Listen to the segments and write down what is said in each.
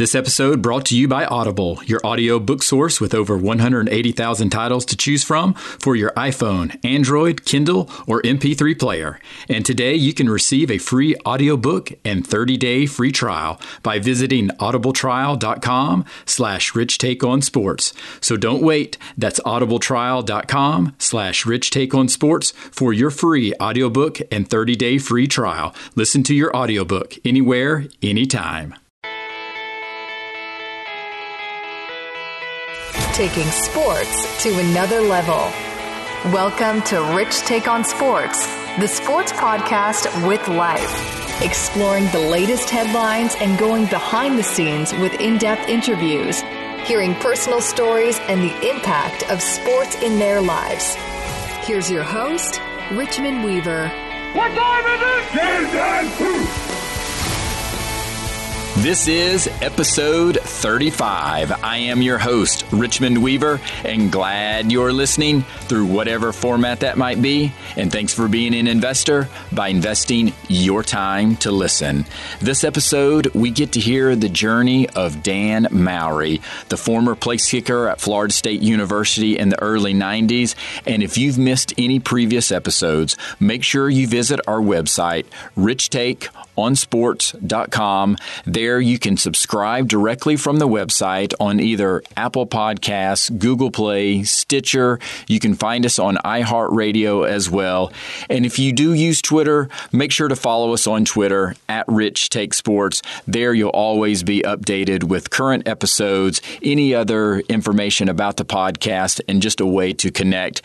This episode brought to you by Audible, your audio book source with over 180,000 titles to choose from for your iPhone, Android, Kindle, or MP3 player. And today you can receive a free audiobook and 30-day free trial by visiting audibletrial.com slash rich take on sports. So don't wait. That's audibletrial.com slash rich take on sports for your free audiobook and 30-day free trial. Listen to your audiobook anywhere, anytime. Taking sports to another level. Welcome to Rich Take on Sports, the sports podcast with life, exploring the latest headlines and going behind the scenes with in depth interviews, hearing personal stories and the impact of sports in their lives. Here's your host, Richmond Weaver. What time is it? This is episode 35. I am your host, Richmond Weaver, and glad you're listening through whatever format that might be. And thanks for being an investor by investing your time to listen. This episode, we get to hear the journey of Dan Mowrey, the former place kicker at Florida State University in the early 90s. And if you've missed any previous episodes, make sure you visit our website, Rich Take onsports.com. There you can subscribe directly from the website on either Apple Podcasts, Google Play, Stitcher. You can find us on iHeartRadio as well. And if you do use Twitter, make sure to follow us on Twitter at Rich Take Sports. There you'll always be updated with current episodes, any other information about the podcast, and just a way to connect.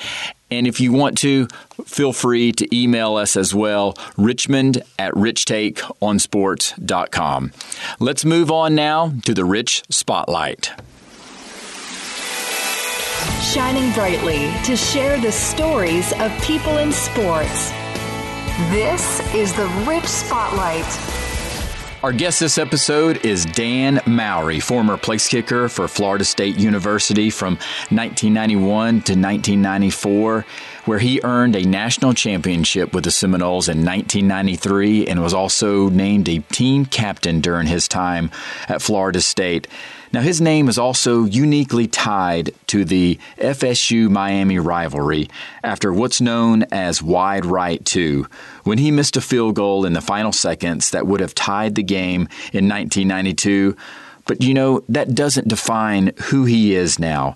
And if you want to, feel free to email us as well, richmond at richtakeonsports.com. Let's move on now to the Rich Spotlight. Shining brightly to share the stories of people in sports. This is the Rich Spotlight. Our guest this episode is Dan Mowrey, former place kicker for Florida State University from 1991 to 1994, where he earned a national championship with the Seminoles in 1993 and was also named a team captain during his time at Florida State. Now, his name is also uniquely tied to the FSU Miami rivalry after what's known as Wide Right 2, when he missed a field goal in the final seconds that would have tied the game in 1992. But you know, that doesn't define who he is now.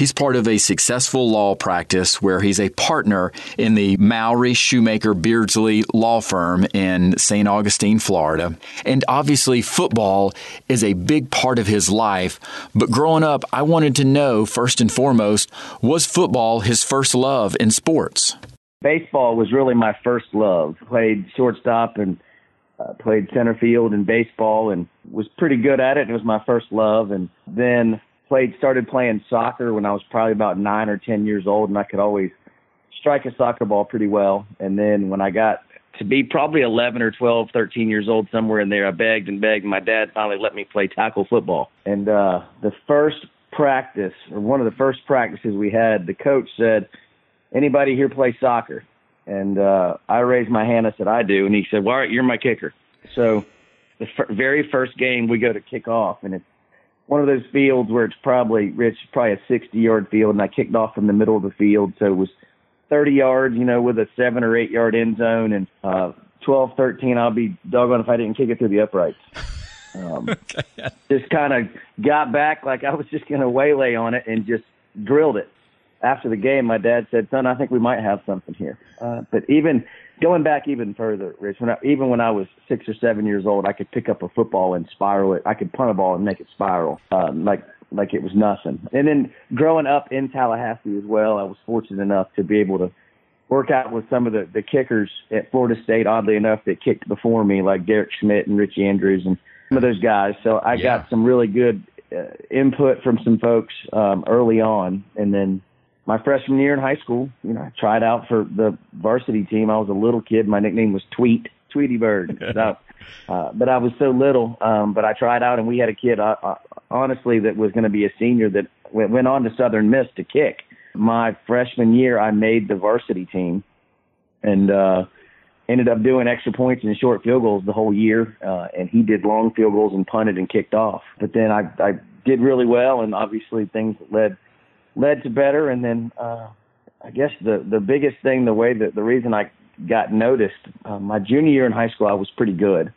He's part of a successful law practice where he's a partner in the Mowrey Shoemaker Beardsley law firm in St. Augustine, Florida. And obviously, football is a big part of his life. But growing up, I wanted to know first and foremost was football his first love in sports? Baseball was really my first love. Played shortstop and uh, played center field in baseball and was pretty good at it. It was my first love. And then played started playing soccer when I was probably about nine or ten years old, and I could always strike a soccer ball pretty well. And then when I got to be probably 11 or 12, 13 years old, somewhere in there, I begged and begged. And my dad finally let me play tackle football. And uh, the first practice, or one of the first practices we had, the coach said, "Anybody here play soccer?" And uh, I raised my hand. I said, "I do." And he said, "Well, all right, you're my kicker." So the f- very first game we go to kick off, and it's one of those fields where it's probably Rich, probably a 60 yard field, and I kicked off from the middle of the field, so it was 30 yards, you know, with a seven or eight yard end zone, and uh, 12, 13, I'll be doggone if I didn't kick it through the uprights. Um, okay. Just kind of got back like I was just going to waylay on it and just drilled it. After the game, my dad said, "Son, I think we might have something here." Uh, but even going back even further, Rich, when I, even when I was six or seven years old, I could pick up a football and spiral it. I could punt a ball and make it spiral, um, like like it was nothing. And then growing up in Tallahassee as well, I was fortunate enough to be able to work out with some of the the kickers at Florida State. Oddly enough, that kicked before me, like Derek Schmidt and Richie Andrews and some of those guys. So I yeah. got some really good uh, input from some folks um, early on, and then my freshman year in high school, you know, I tried out for the varsity team. I was a little kid. My nickname was Tweet, Tweety Bird. so, uh, but I was so little. Um, but I tried out, and we had a kid, uh, uh, honestly, that was going to be a senior that went, went on to Southern Miss to kick. My freshman year, I made the varsity team, and uh, ended up doing extra points and short field goals the whole year, uh, and he did long field goals and punted and kicked off. But then I, I did really well, and obviously things led led to better. And then uh, I guess the the biggest thing, the way that the reason I got noticed, uh, my junior year in high school, I was pretty good,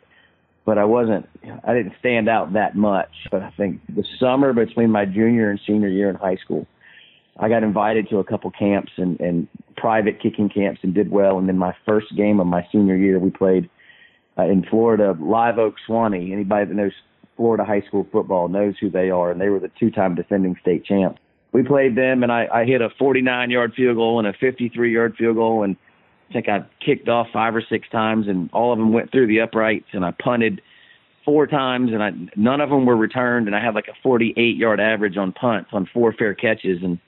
but I wasn't. I didn't stand out that much. But I think the summer between my junior and senior year in high school, I got invited to a couple camps and, and private kicking camps and did well. And then my first game of my senior year, we played uh, in Florida, Live Oak Suwannee. Anybody that knows Florida high school football knows who they are, and they were the two-time defending state champs. We played them, and I, I hit a 49-yard field goal and a 53-yard field goal, and I think I kicked off five or six times, and all of them went through the uprights, and I punted four times, and I none of them were returned, and I had like a 48-yard average on punts on four fair catches, and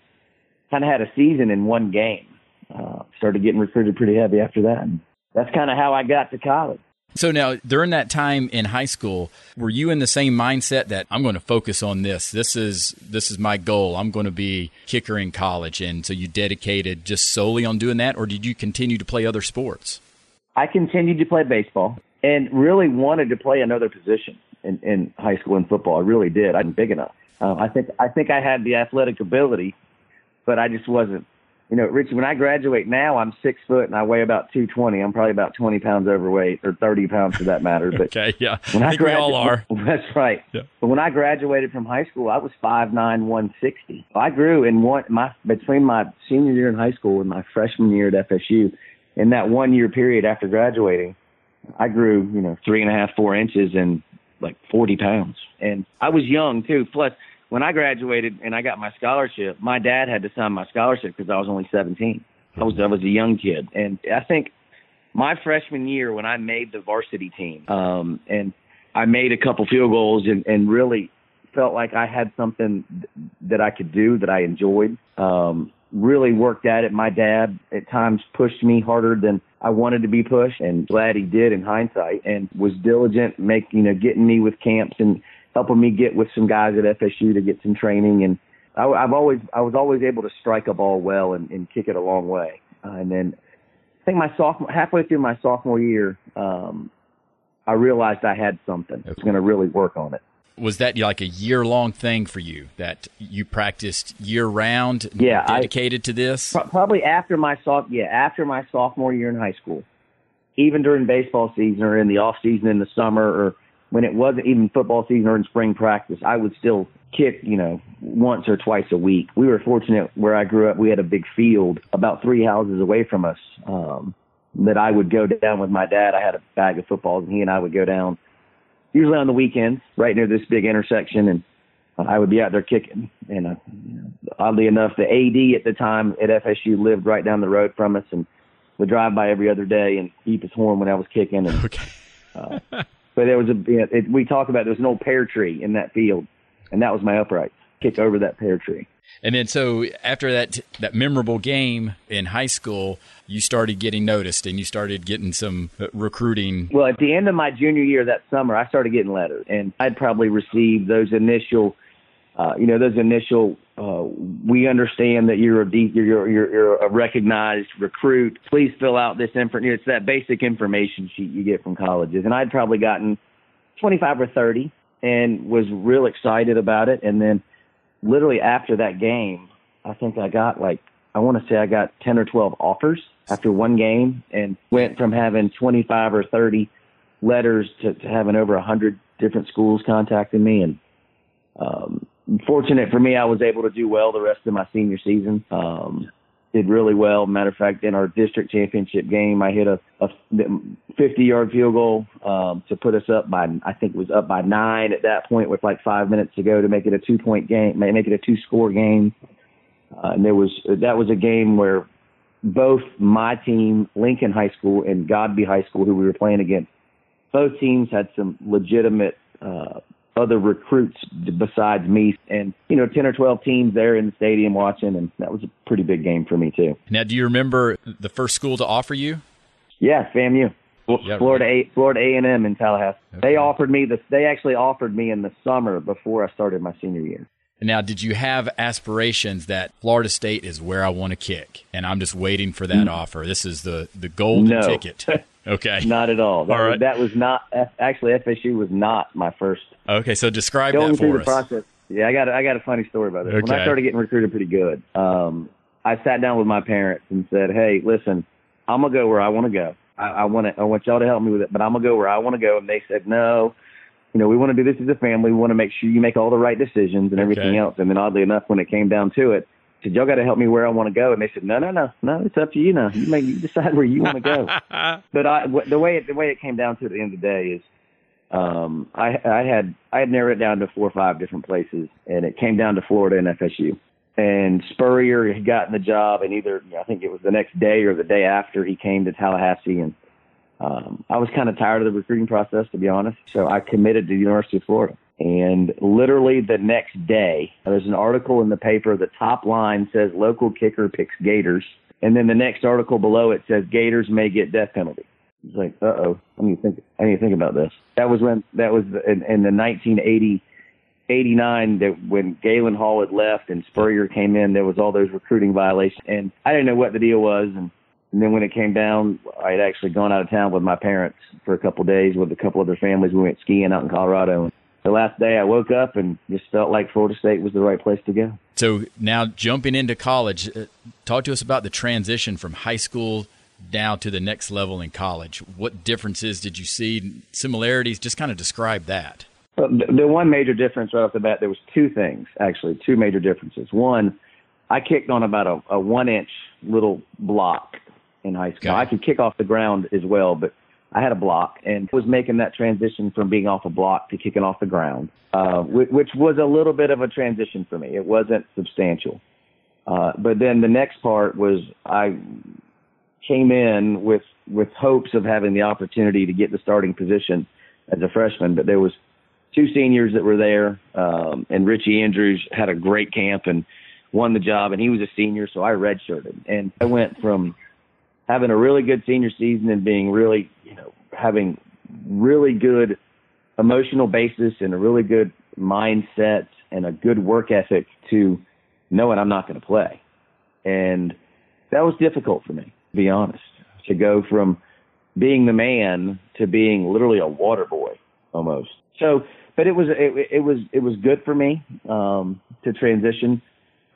kind of had a season in one game. Uh, started getting recruited pretty heavy after that. And that's kind of how I got to college. So now, during that time in high school, were you in the same mindset that I'm going to focus on this? This is this is my goal. I'm going to be kicker in college, and so you dedicated just solely on doing that, or did you continue to play other sports? I continued to play baseball and really wanted to play another position in, in high school and football. I really did. I'm big enough. Um, I think I think I had the athletic ability but I just wasn't. You know, Richie, when I graduate now, I'm six foot and I weigh about 220. I'm probably about 20 pounds overweight or 30 pounds for that matter. But okay, yeah, when I, I we all are. That's right. Yeah. But when I graduated from high school, I was five nine, one sixty. I grew in one my between my senior year in high school and my freshman year at FSU. In that one year period after graduating, I grew, you know, three and a half, four inches and like 40 pounds. And I was young too. Plus, when I graduated and I got my scholarship, my dad had to sign my scholarship because I was only 17. I was I was a young kid, and I think my freshman year when I made the varsity team, um, and I made a couple field goals and, and really felt like I had something that I could do that I enjoyed. Um, really worked at it. My dad at times pushed me harder than I wanted to be pushed, and glad he did in hindsight, and was diligent, making you know getting me with camps and helping me get with some guys at FSU to get some training. And I, I've always, I was always able to strike a ball well and, and kick it a long way. Uh, and then I think my sophomore, halfway through my sophomore year, um, I realized I had something. I was going to really work on it. Was that like a year long thing for you that you practiced year round? Yeah, dedicated I, to this. Probably after my soph, yeah, after my sophomore year in high school, even during baseball season or in the off season in the summer or when it wasn't even football season or in spring practice, I would still kick, you know, once or twice a week. We were fortunate where I grew up. We had a big field about three houses away from us um, that I would go down with my dad. I had a bag of footballs, and he and I would go down usually on the weekends, right near this big intersection, and I would be out there kicking. And uh, oddly enough, the AD at the time at FSU lived right down the road from us, and would drive by every other day and beep his horn when I was kicking. And okay. uh, but there was a it, we talked about there was an old pear tree in that field, and that was my upright kick over that pear tree. And then so after that that memorable game in high school, you started getting noticed and you started getting some uh, recruiting. Well, at the end of my junior year that summer, I started getting letters, and I'd probably received those initial, uh, you know, those initial uh, we understand that you're a you're, you're, you're a recognized recruit. Please fill out this information. It's that basic information sheet you get from colleges, and I'd probably gotten 25 or 30, and was real excited about it. And then, literally after that game, I think I got like I want to say I got 10 or 12 offers after one game, and went from having 25 or 30 letters to, to having over 100 different schools contacting me, and um, fortunate for me, I was able to do well the rest of my senior season. Um, did really well. Matter of fact, in our district championship game, I hit a, a 50 yard field goal um, to put us up by, I think it was up by nine at that point with like five minutes to go to make it a two point game, make it a two score game. Uh, and there was, that was a game where both my team, Lincoln High School and Godby High School, who we were playing against, both teams had some legitimate uh, other recruits besides me. And you know 10 or 12 teams there in the stadium watching and that was a pretty big game for me too. Now do you remember the first school to offer you? Yeah famu. Yeah, florida right. a florida a&m in tallahassee. Okay. they offered me the they actually offered me in the summer before i started my senior year Now, did you have aspirations that Florida State is where I want to kick, and I'm just waiting for that offer? This is the the golden No. ticket. Okay. Not at all. That, All was, that was not actually FSU was not my first Okay. So describe going that through for the us. process. Yeah, I got a, I got a funny story about this. When I started getting recruited pretty good, um, I sat down with my parents and said, "Hey, listen, I'm gonna go where I want to go. I, I want to I want y'all to help me with it, but I'm gonna go where I want to go." And they said, "No, you know, we want to do this as a family. We want to make sure you make all the right decisions and everything Okay. else." And then oddly enough, when it came down to it, I said, "Y'all got to help me where I want to go." And they said, "No, no, no, no. It's up to you now. You make you decide where you want to go." but I, the way it, the way it came down to at the end of the day is, um, I, I had I had narrowed it down to four or five different places, and it came down to Florida and FSU. And Spurrier had gotten the job, and either I think it was the next day or the day after he came to Tallahassee, and um, I was kind of tired of the recruiting process, to be honest. So I committed to the University of Florida. And literally the next day, there's an article in the paper. The top line says local kicker picks Gators, and then the next article below it says Gators may get death penalty. It's like, uh oh, I need to think. I need to think about this. That was when that was in, in the 1980, 89 that when Galen Hall had left and Spurrier came in, there was all those recruiting violations, and I didn't know what the deal was. And, and then when it came down, I had actually gone out of town with my parents for a couple of days with a couple other families. We went skiing out in Colorado. And the last day, I woke up and just felt like Florida State was the right place to go. So now jumping into college, uh, talk to us about the transition from high school down to the next level in college. What differences did you see? Similarities? Just kind of describe that. The, the one major difference right off the bat, there was two things actually, two major differences. One, I kicked on about a, a one inch little block in high school. I could kick off the ground as well, but I had a block and was making that transition from being off a block to kicking off the ground, uh, which, which was a little bit of a transition for me. It wasn't substantial. Uh, but then the next part was I came in with with hopes of having the opportunity to get the starting position as a freshman, but there was two seniors that were there, um, and Richie Andrews had a great camp and won the job, and he was a senior, so I redshirted, and I went from having a really good senior season and being really, you know, having really good emotional basis and a really good mindset and a good work ethic to knowing I'm not going to play, and that was difficult for me, to be honest, to go from being the man to being literally a water boy almost. So, but it was it, it was it was good for me um, to transition,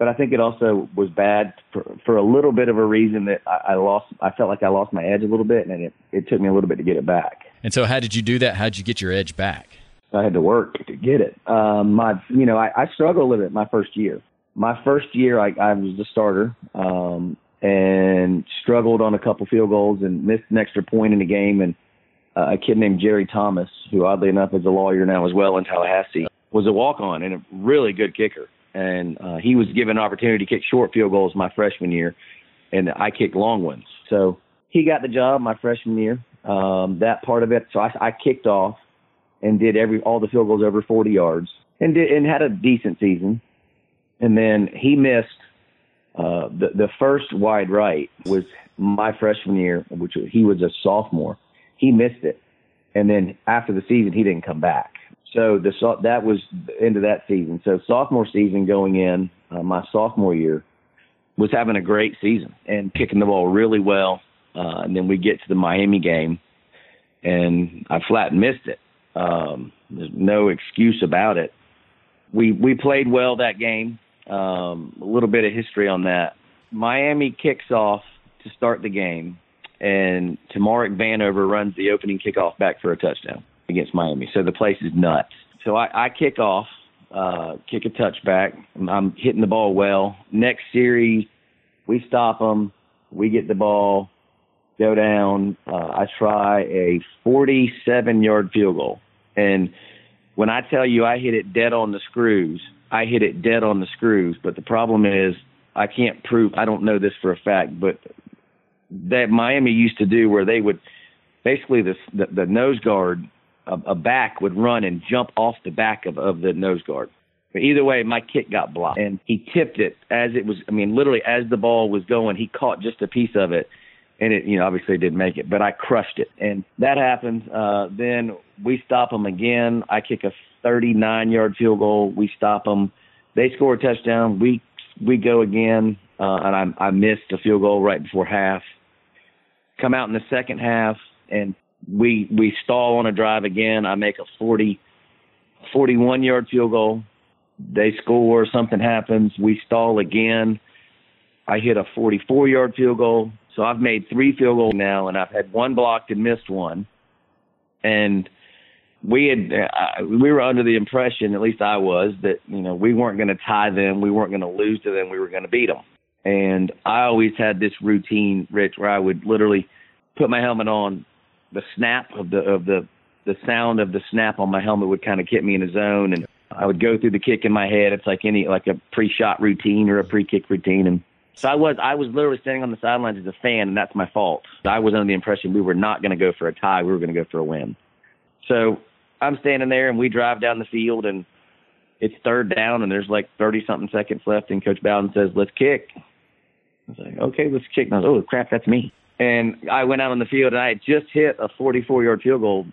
but I think it also was bad for for a little bit of a reason that I, I lost. I felt like I lost my edge a little bit, and it it took me a little bit to get it back. And so, how did you do that? How did you get your edge back? I had to work to get it. Um, my, you know, I, I struggled with it my first year. My first year, I, I was the starter um, and struggled on a couple field goals and missed an extra point in the game. And uh, a kid named Gerry Thomas, who oddly enough is a lawyer now as well in Tallahassee, was a walk-on and a really good kicker. And uh, he was given an opportunity to kick short field goals my freshman year, and I kicked long ones. So he got the job my freshman year. Um, that part of it. So I, I kicked off and did every all the field goals over 40 yards and did and had a decent season. And then he missed uh, the the first wide right was my freshman year, which he was a sophomore. He missed it, and then after the season, he didn't come back. So the that was the end of that season. So sophomore season going in, uh, my sophomore year was having a great season and kicking the ball really well. Uh, and then we get to the Miami game, and I flat missed it. Um, there's no excuse about it. We we played well that game. Um, a little bit of history on that. Miami kicks off to start the game, and Tamarick Vanover runs the opening kickoff back for a touchdown against Miami. So the place is nuts. So I, I kick off, uh, kick a touchback. I'm hitting the ball well. Next series, we stop them. We get the ball, go down. Uh, I try a 47 yard field goal. And when I tell you I hit it dead on the screws, I hit it dead on the screws. But the problem is, I can't prove, I don't know this for a fact, but that Miami used to do where they would basically the, the, the nose guard, a, a back would run and jump off the back of, of the nose guard. But either way, my kick got blocked and he tipped it as it was, I mean, literally as the ball was going, he caught just a piece of it and it, you know, obviously didn't make it, but I crushed it. And that happens. Uh, then we stop them again. I kick a 39 yard field goal. We stop them. they score a touchdown. We we go again, uh, and I, I missed a field goal right before half. Come out in the second half, and we we stall on a drive again. I make a 40, 41 yard field goal. They score, something happens. We stall again. I hit a 44 yard field goal. So I've made three field goals now, and I've had one blocked and missed one. And we had uh, we were under the impression, at least I was, that you know we weren't going to tie them, we weren't going to lose to them, we were going to beat them. And I always had this routine, Rich, where I would literally put my helmet on, the snap of the of the the sound of the snap on my helmet would kind of get me in a zone, and I would go through the kick in my head. It's like any like a pre-shot routine or a pre-kick routine, and so I was I was literally standing on the sidelines as a fan, and that's my fault. I was under the impression we were not going to go for a tie, we were going to go for a win. So I'm standing there, and we drive down the field, and it's third down, and there's like 30 something seconds left, and Coach Bowden says, "Let's kick." I was like, "Okay, let's kick." And I was, "Oh crap, that's me." And I went out on the field, and I had just hit a 44 yard field goal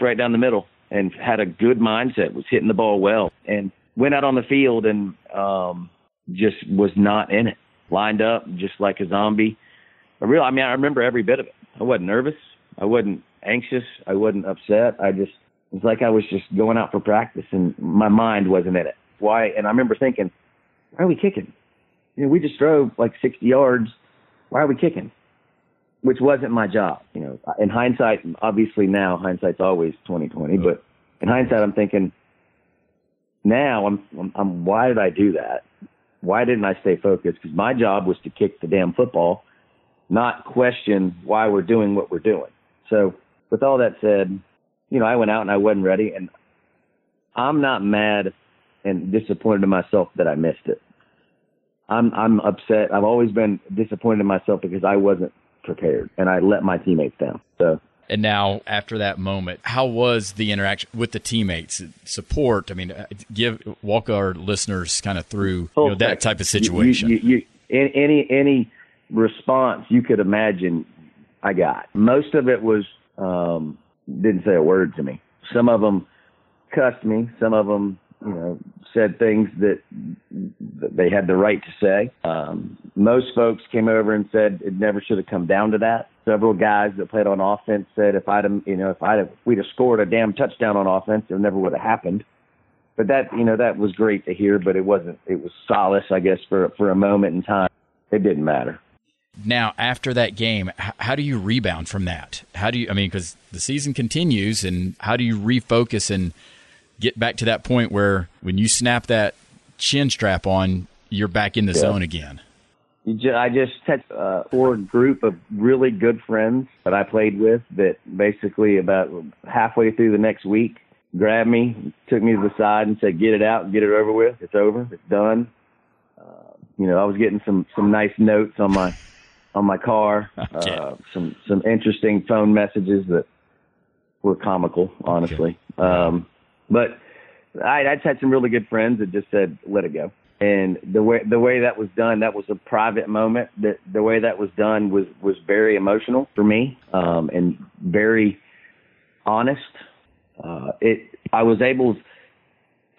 right down the middle, and had a good mindset, was hitting the ball well, and went out on the field, and um, just was not in it. Lined up just like a zombie. I real, I mean, I remember every bit of it. I wasn't nervous. I wasn't anxious. I wasn't upset. I just it's like I was just going out for practice and my mind wasn't in it. Why? And I remember thinking, why are we kicking? You know, we just drove like 60 yards. Why are we kicking? Which wasn't my job. You know, in hindsight, obviously now hindsight's always 2020, but in hindsight, I'm thinking now I'm, I'm, I'm why did I do that? Why didn't I stay focused? Because my job was to kick the damn football, not question why we're doing what we're doing. So with all that said, you know, I went out and I wasn't ready, and I'm not mad and disappointed in myself that I missed it. I'm I'm upset. I've always been disappointed in myself because I wasn't prepared and I let my teammates down. So and now after that moment, how was the interaction with the teammates? Support. I mean, uh, give walk our listeners kind of through you know, that type of situation. You, you, you, any any response you could imagine, I got. Most of it was um, didn't say a word to me. Some of them cussed me. Some of them, you know, said things that, they had the right to say. Um, most folks came over and said it never should have come down to that. Several guys that played on offense said if I'd, have, you know, if I'd, have, we'd have scored a damn touchdown on offense, it never would have happened. But that, you know, that was great to hear. But it wasn't. It was solace, I guess, for for a moment in time. It didn't matter. Now, after that game, how do you rebound from that? How do you, I mean, because the season continues, and how do you refocus and get back to that point where when you snap that chin strap on, you're back in the yeah. zone again? I just had a core group of really good friends that I played with that basically about halfway through the next week grabbed me, took me to the side and said, get it out, get it over with. It's over. It's done. Uh, you know, I was getting some, some nice notes on my on my car. Okay. Uh, some some interesting phone messages that were comical, honestly. Okay. Um, but I, I just had some really good friends that just said, "Let it go." And the way the way that was done, that was a private moment. That the way that was done was was very emotional for me um, and very honest. Uh, it I was able,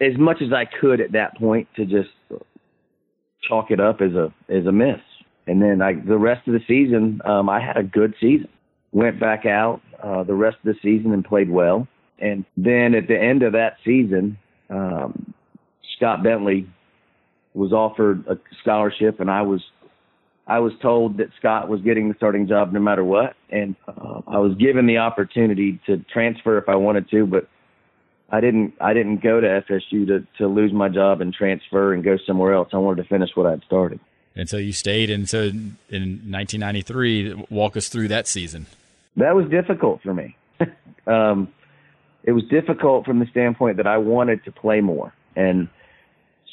as much as I could at that point, to just chalk it up as a as a miss and then I, the rest of the season, um, I had a good season. Went back out uh, the rest of the season and played well. And then at the end of that season, um, Scott Bentley was offered a scholarship, and I was I was told that Scott was getting the starting job no matter what, and uh, I was given the opportunity to transfer if I wanted to, but I didn't I didn't go to FSU to to lose my job and transfer and go somewhere else. I wanted to finish what I'd started. And so you stayed. And so in 1993, walk us through that season. That was difficult for me. um, it was difficult from the standpoint that I wanted to play more. And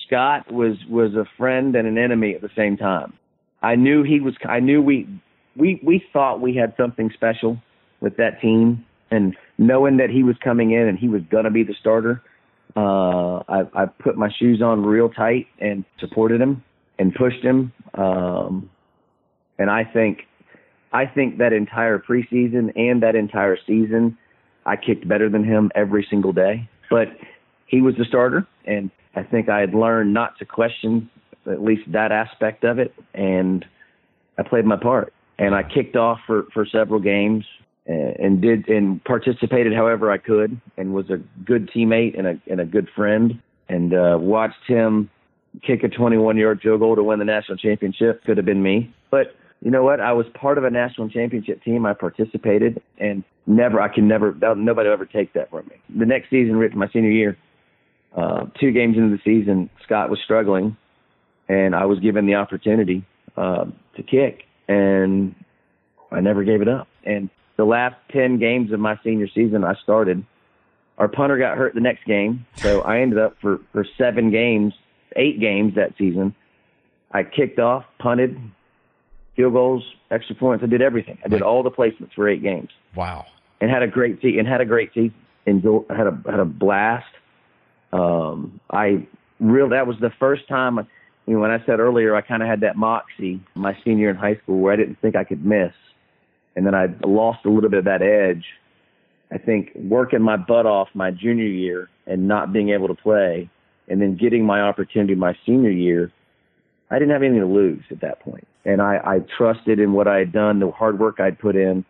Scott was was a friend and an enemy at the same time. I knew he was. I knew we we we thought we had something special with that team, and knowing that he was coming in and he was gonna be the starter, uh, I, I put my shoes on real tight and supported him and pushed him. Um, and I think, I think that entire preseason and that entire season, I kicked better than him every single day. But he was the starter, and I think I had learned not to question at least that aspect of it, and I played my part. And I kicked off for for several games and, did and participated however I could, and was a good teammate and a and a good friend, and uh, watched him kick a 21 yard field goal to win the national championship. Could have been me, but you know what? I was part of a national championship team. I participated, and never, I can never, nobody will ever take that from me. The next season, my senior year, uh, two games into the season, Scott was struggling, and I was given the opportunity uh, to kick, and I never gave it up. And the last 10 games of my senior season, I started. Our punter got hurt the next game, so I ended up for, for seven games, eight games that season. I kicked off, punted, field goals, extra points. I did everything. I did all the placements for eight games. Wow. And had a great season. And had a great season. Enjoy, had a had a blast. Um, I real that was the first time. You know, when I said earlier, I kind of had that moxie my senior year in high school where I didn't think I could miss, and then I lost a little bit of that edge. I think working my butt off my junior year and not being able to play, and then getting my opportunity my senior year I didn't have anything to lose at that point. And I, I trusted in what I had done, the hard work I'd put in,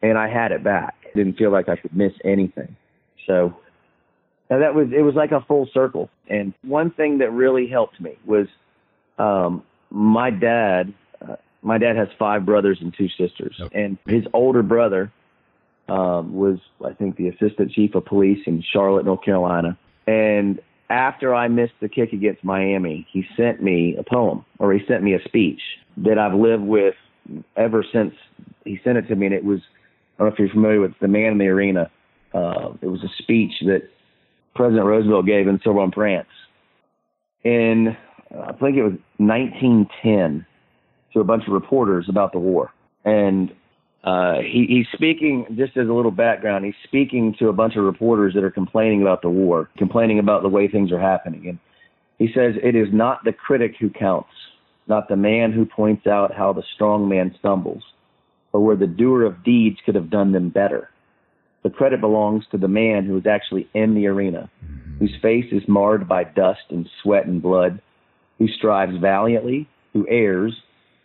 and I had it back. I didn't feel like I could miss anything. So that was, it was like a full circle. And one thing that really helped me was, um, my dad, uh, my dad has five brothers and two sisters, okay. and his older brother, um, was, I think, the assistant chief of police in Charlotte, North Carolina. And after I missed the kick against Miami, he sent me a poem or he sent me a speech that I've lived with ever since he sent it to me. And it was, I don't know if you're familiar with The Man in the Arena. Uh, it was a speech that President Roosevelt gave in Sorbonne, France. In, I think it was 1910 to a bunch of reporters about the war. And uh, he, he's speaking, just as a little background, he's speaking to a bunch of reporters that are complaining about the war, complaining about the way things are happening. And he says, It is not the critic who counts, not the man who points out how the strong man stumbles, but where the doer of deeds could have done them better. The credit belongs to the man who is actually in the arena, whose face is marred by dust and sweat and blood, who strives valiantly, who errs,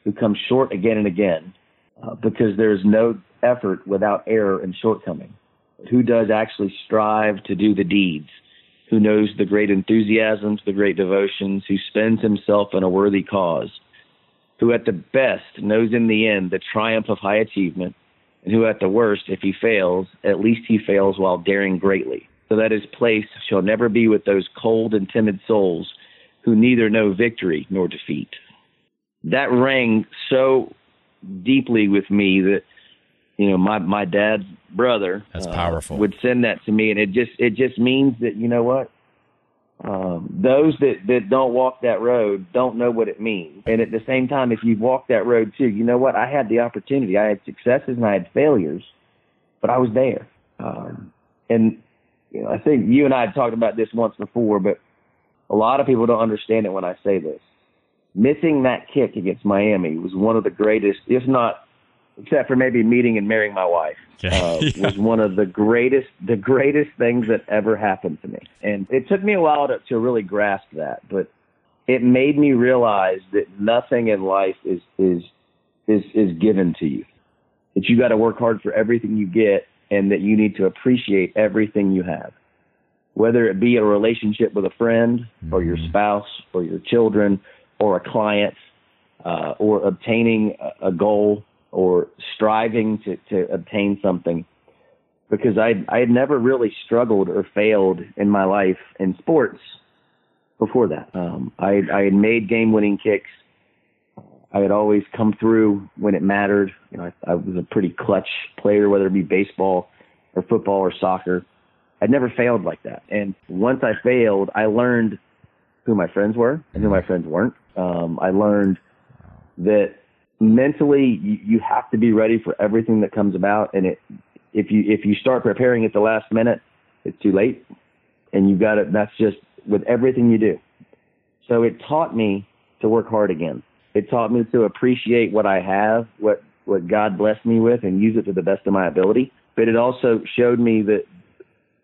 who comes short again and again uh, because there's no effort without error and shortcoming. Who does actually strive to do the deeds? Who knows the great enthusiasms, the great devotions, who spends himself in a worthy cause? Who at the best knows in the end the triumph of high achievement, and who at the worst, if he fails, at least he fails while daring greatly, so that his place shall never be with those cold and timid souls who neither know victory nor defeat. That rang so deeply with me that you know my my dad's brother that's uh, powerful. would send that to me. And it just it just means that you know what? Um, those that that don't walk that road don't know what it means. And at the same time if you walk that road too you know what? I had the opportunity. I had successes and i had failures but i was there. Um, and you know i think you and i had talked about this once before but a lot of people don't understand it when i say this missing that kick against Miami was one of the greatest, if not, except for maybe meeting and marrying my wife, uh, yeah. was one of the greatest, the greatest things that ever happened to me. And it took me a while to, to really grasp that, but it made me realize that nothing in life is is is is given to you. That you got to work hard for everything you get, and that you need to appreciate everything you have whether it be a relationship with a friend or your mm-hmm. spouse or your children or a client uh, or obtaining a, goal or striving to, to obtain something because I I had never really struggled or failed in my life in sports before that. Um, I I had made game winning kicks. I had always come through when it mattered. You know, I, I was a pretty clutch player, whether it be baseball or football or soccer. I'd never failed like that. And once I failed, I learned who my friends were and who my friends weren't. Um, I learned that mentally you, you have to be ready for everything that comes about, and it if you if you start preparing at the last minute, it's too late, and you've got to. That's just with everything you do. So it taught me to work hard again. It taught me to appreciate what I have, what what God blessed me with, and use it to the best of my ability. But it also showed me that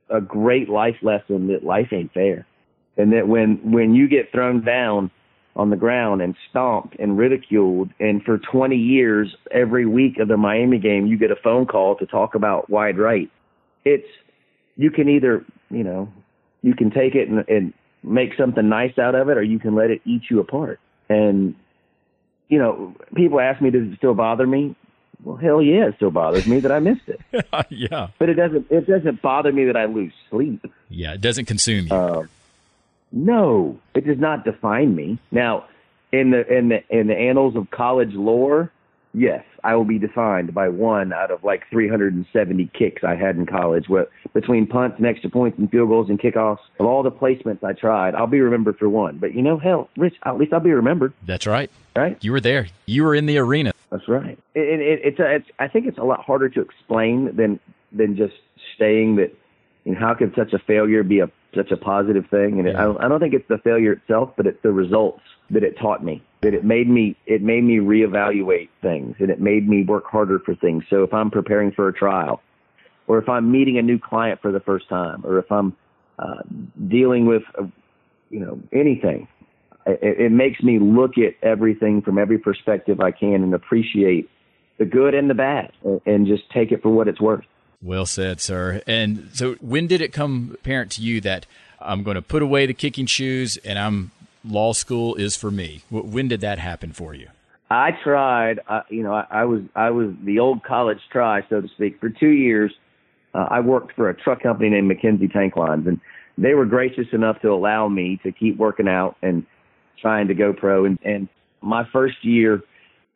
a great life lesson that life ain't fair, and that when when you get thrown down on the ground and stomped and ridiculed, and for 20 years every week of the Miami game you get a phone call to talk about wide right. It's you can either you know you can take it and, and make something nice out of it, or you can let it eat you apart. And you know, people ask me, does it still bother me? Well, hell yeah, it still bothers me that I missed it. yeah, but it doesn't. It doesn't bother me that I lose sleep. Yeah, it doesn't consume you. Uh, no, it does not define me. Now, in the in the in the annals of college lore, yes, I will be defined by one out of like 370 kicks I had in college. What between punts and extra points and field goals and kickoffs of all the placements I tried, I'll be remembered for one. But you know, hell, Rich, at least I'll be remembered. That's right. Right. You were there. You were in the arena. That's right. It, it, it's a, it's I think it's a lot harder to explain than than just saying that. You know, how could such a failure be a such a positive thing? And it, I, don't, I don't think it's the failure itself, but it's the results that it taught me that it made me it made me reevaluate things and it made me work harder for things. So if I'm preparing for a trial, or if I'm meeting a new client for the first time, or if I'm uh, dealing with uh, you know anything, it, it makes me look at everything from every perspective I can and appreciate the good and the bad, and, and just take it for what it's worth. Well said, sir. And so, when did it come apparent to you that I'm going to put away the kicking shoes and I'm law school is for me. When did that happen for you? I tried. Uh, you know, I, I was I was the old college try, so to speak. For two years, uh, I worked for a truck company named McKenzie Tank Lines, and they were gracious enough to allow me to keep working out and trying to go pro. And, and my first year,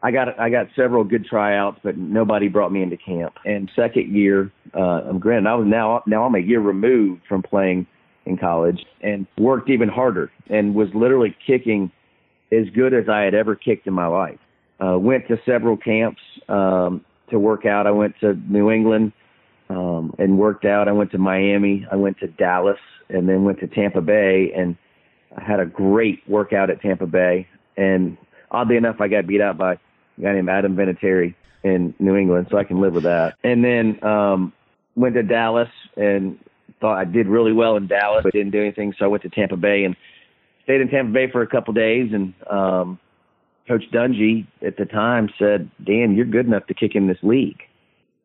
I got I got several good tryouts, but nobody brought me into camp. And second year, uh, I'm granted I was now now I'm a year removed from playing in college and worked even harder and was literally kicking as good as I had ever kicked in my life. Uh, went to several camps um, to work out. I went to New England um, and worked out. I went to Miami. I went to Dallas and then went to Tampa Bay and I had a great workout at Tampa Bay. And oddly enough, I got beat out by a guy named Adam Vinatieri in New England, so I can live with that. And then um, went to Dallas and thought I did really well in Dallas, but didn't do anything. So I went to Tampa Bay and stayed in Tampa Bay for a couple days. And um, Coach Dungy at the time said, "Dan, you're good enough to kick in this league."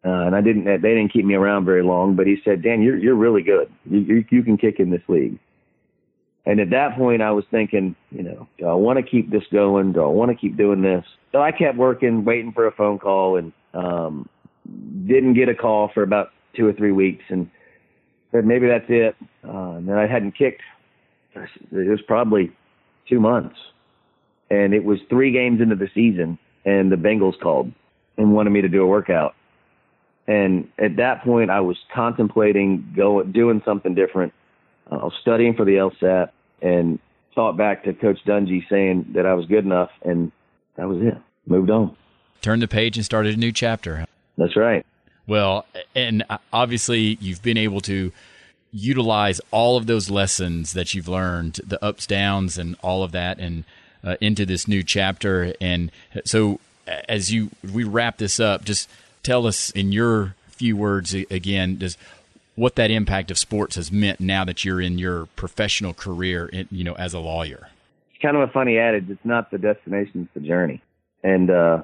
Uh, and I didn't. They didn't keep me around very long, but he said, "Dan, you're you're really good. You you, you can kick in this league." And at that point, I was thinking, you know, do I want to keep this going? Do I want to keep doing this? So I kept working, waiting for a phone call, and um, didn't get a call for about two or three weeks. And said maybe that's it. Uh, and then I hadn't kicked. It was probably two months, and it was three games into the season, and the Bengals called and wanted me to do a workout. And at that point, I was contemplating going doing something different. Uh, I was studying for the LSAT and thought back to Coach Dungy saying that I was good enough, and that was it. Moved on. Turned the page and started a new chapter. That's right. Well, and obviously you've been able to utilize all of those lessons that you've learned, the ups, downs, and all of that, and uh, into this new chapter. And so, as you we wrap this up, just tell us in your few words again, just what that impact of sports has meant now that you're in your professional career, you know, as a lawyer. It's kind of a funny adage. It's not the destination; it's the journey. And uh,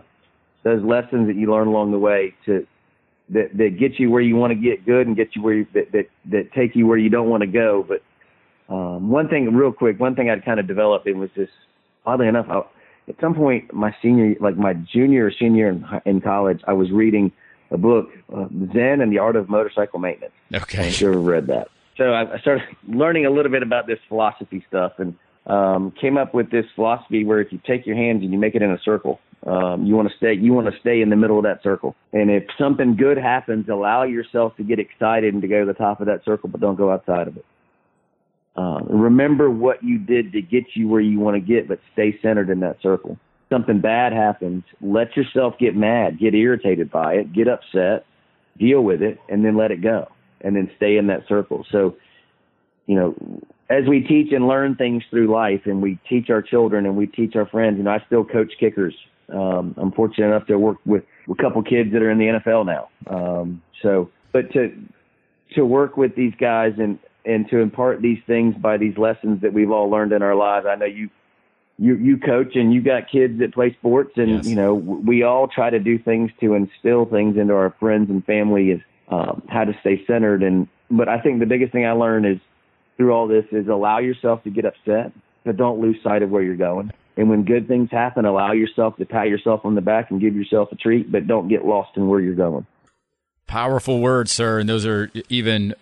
those lessons that you learn along the way to that that get you where you want to get good and get you where you, that that that take you where you don't want to go. But um, one thing, real quick, one thing I'd kind of developed it was just oddly enough, I, at some point my senior, like my junior or senior in, in college, I was reading a book, uh, Zen and the Art of Motorcycle Maintenance. Okay, I've ever read that. So I, I started learning a little bit about this philosophy stuff and um, came up with this philosophy where if you take your hands and you make it in a circle, um, you want to stay. You want to stay in the middle of that circle. And if something good happens, allow yourself to get excited and to go to the top of that circle, but don't go outside of it. Uh, remember what you did to get you where you want to get, but stay centered in that circle. Something bad happens, let yourself get mad, get irritated by it, get upset, deal with it, and then let it go, and then stay in that circle. So, you know, as we teach and learn things through life, and we teach our children and we teach our friends, you know, I still coach kickers um, I'm fortunate enough to work with a couple kids that are in the NFL now. Um, so, but to to work with these guys and and to impart these things by these lessons that we've all learned in our lives. I know you you you coach and you got kids that play sports and Yes. you know we all try to do things to instill things into our friends and family is um, how to stay centered. And but I think the biggest thing I learned is through all this is allow yourself to get upset but don't lose sight of where you're going. And when good things happen allow yourself to pat yourself on the back and give yourself a treat but don't get lost in where you're going. Powerful words, sir, and those are even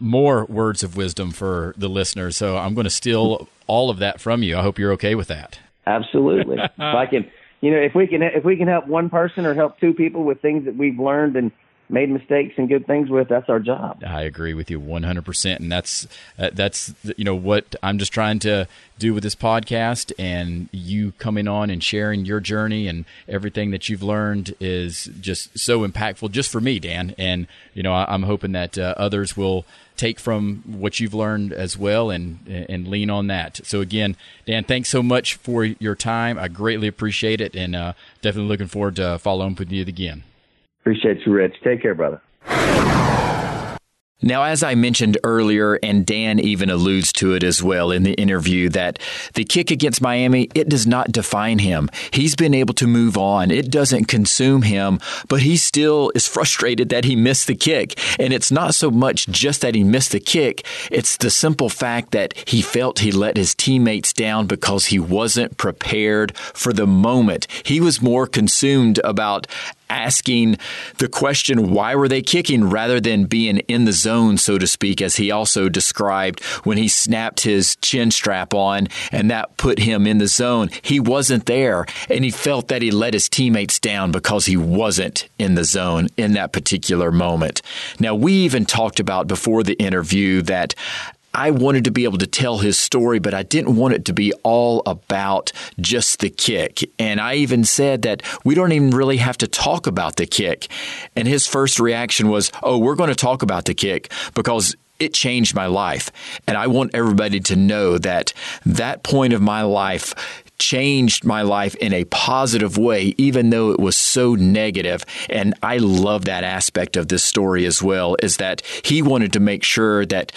more words of wisdom for the listeners. So I'm going to steal all of that from you. I hope you're okay with that. Absolutely. if I can, you know, if we can, if we can help one person or help two people with things that we've learned and made mistakes and good things with, that's our job. I agree with you 100%. And that's, uh, that's, you know, what I'm just trying to do with this podcast and you coming on and sharing your journey and everything that you've learned is just so impactful just for me, Dan. And, you know, I, I'm hoping that uh, others will take from what you've learned as well and, and lean on that. So again, Dan, thanks so much for your time. I greatly appreciate it and uh, definitely looking forward to following up with you again. Appreciate you, Rich. Take care, brother. Now, as I mentioned earlier, and Dan even alludes to it as well in the interview, that the kick against Miami, it does not define him. He's been able to move on. It doesn't consume him, but he still is frustrated that he missed the kick. And it's not so much just that he missed the kick, it's the simple fact that he felt he let his teammates down because he wasn't prepared for the moment. He was more consumed about asking the question, why were they kicking, rather than being in the zone, so to speak, as he also described when he snapped his chin strap on and that put him in the zone. He wasn't there and he felt that he let his teammates down because he wasn't in the zone in that particular moment. Now, we even talked about before the interview that I wanted to be able to tell his story, but I didn't want it to be all about just the kick. And I even said that we don't even really have to talk about the kick. And his first reaction was, Oh, we're going to talk about the kick because it changed my life. And I want everybody to know that that point of my life changed my life in a positive way, even though it was so negative. And I love that aspect of this story as well, is that he wanted to make sure that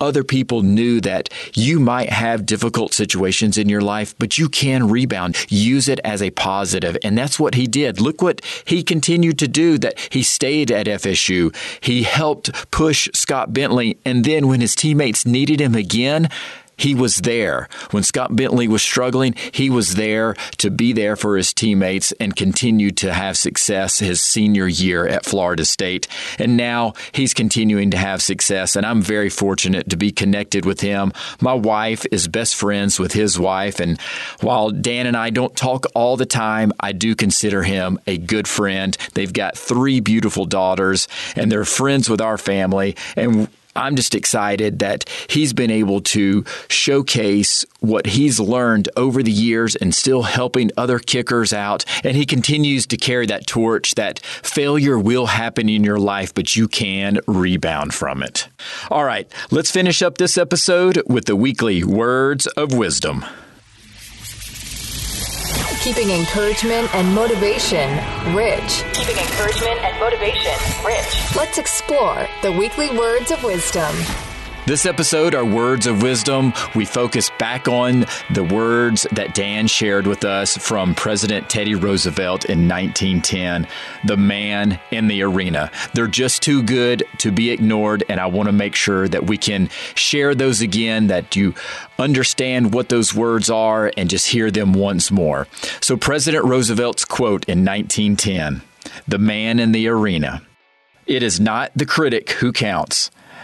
other people knew that you might have difficult situations in your life, but you can rebound. Use it as a positive. And that's what he did. Look what he continued to do that he stayed at FSU. He helped push Scott Bentley. And then when his teammates needed him again, he was there. When Scott Bentley was struggling, he was there to be there for his teammates and continued to have success his senior year at Florida State. And now he's continuing to have success, and I'm very fortunate to be connected with him. My wife is best friends with his wife, and while Dan and I don't talk all the time, I do consider him a good friend. They've got three beautiful daughters, and they're friends with our family, and I'm just excited that he's been able to showcase what he's learned over the years and still helping other kickers out. And he continues to carry that torch that failure will happen in your life, but you can rebound from it. All right, let's finish up this episode with the weekly words of wisdom. Keeping encouragement and motivation rich. Keeping encouragement and motivation rich. Let's explore the weekly words of wisdom. This episode, our words of wisdom, we focus back on the words that Dan shared with us from President Teddy Roosevelt in 1910 the man in the arena. They're just too good to be ignored, and I want to make sure that we can share those again, that you understand what those words are, and just hear them once more. So, President Roosevelt's quote in 1910 The man in the arena. It is not the critic who counts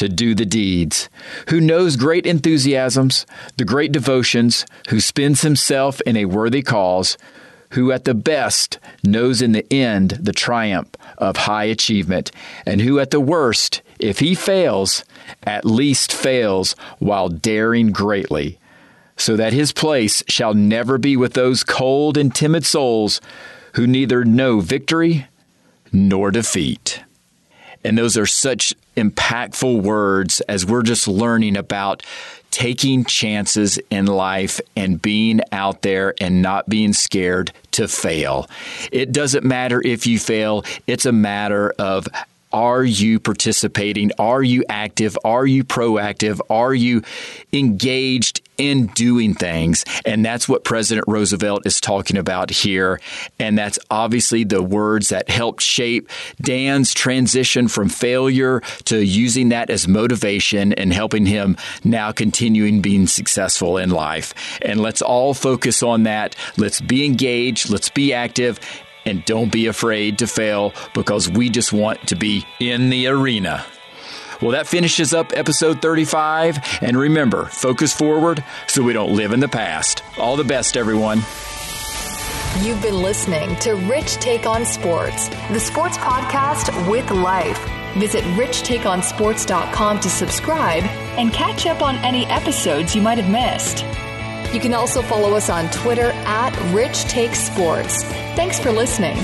to do the deeds, who knows great enthusiasms, the great devotions, who spends himself in a worthy cause, who at the best knows in the end the triumph of high achievement, and who at the worst If he fails, at least fails while daring greatly, so that his place shall never be with those cold and timid souls who neither know victory nor defeat. And those are such impactful words as we're just learning about taking chances in life and being out there and not being scared to fail. It doesn't matter if you fail, it's a matter of are you participating? Are you active? Are you proactive? Are you engaged in doing things? And that's what President Roosevelt is talking about here. And that's obviously the words that helped shape Dan's transition from failure to using that as motivation and helping him now continuing being successful in life. And let's all focus on that. Let's be engaged. Let's be active and don't be afraid to fail because we just want to be in the arena. Well, that finishes up episode 35. And remember, focus forward so we don't live in the past. All the best, everyone. You've been listening to Rich Take on Sports, the sports podcast with life. Visit richtakeonsports.com to subscribe and catch up on any episodes you might have missed. You can also follow us on Twitter at Rich Take Sports. Thanks for listening.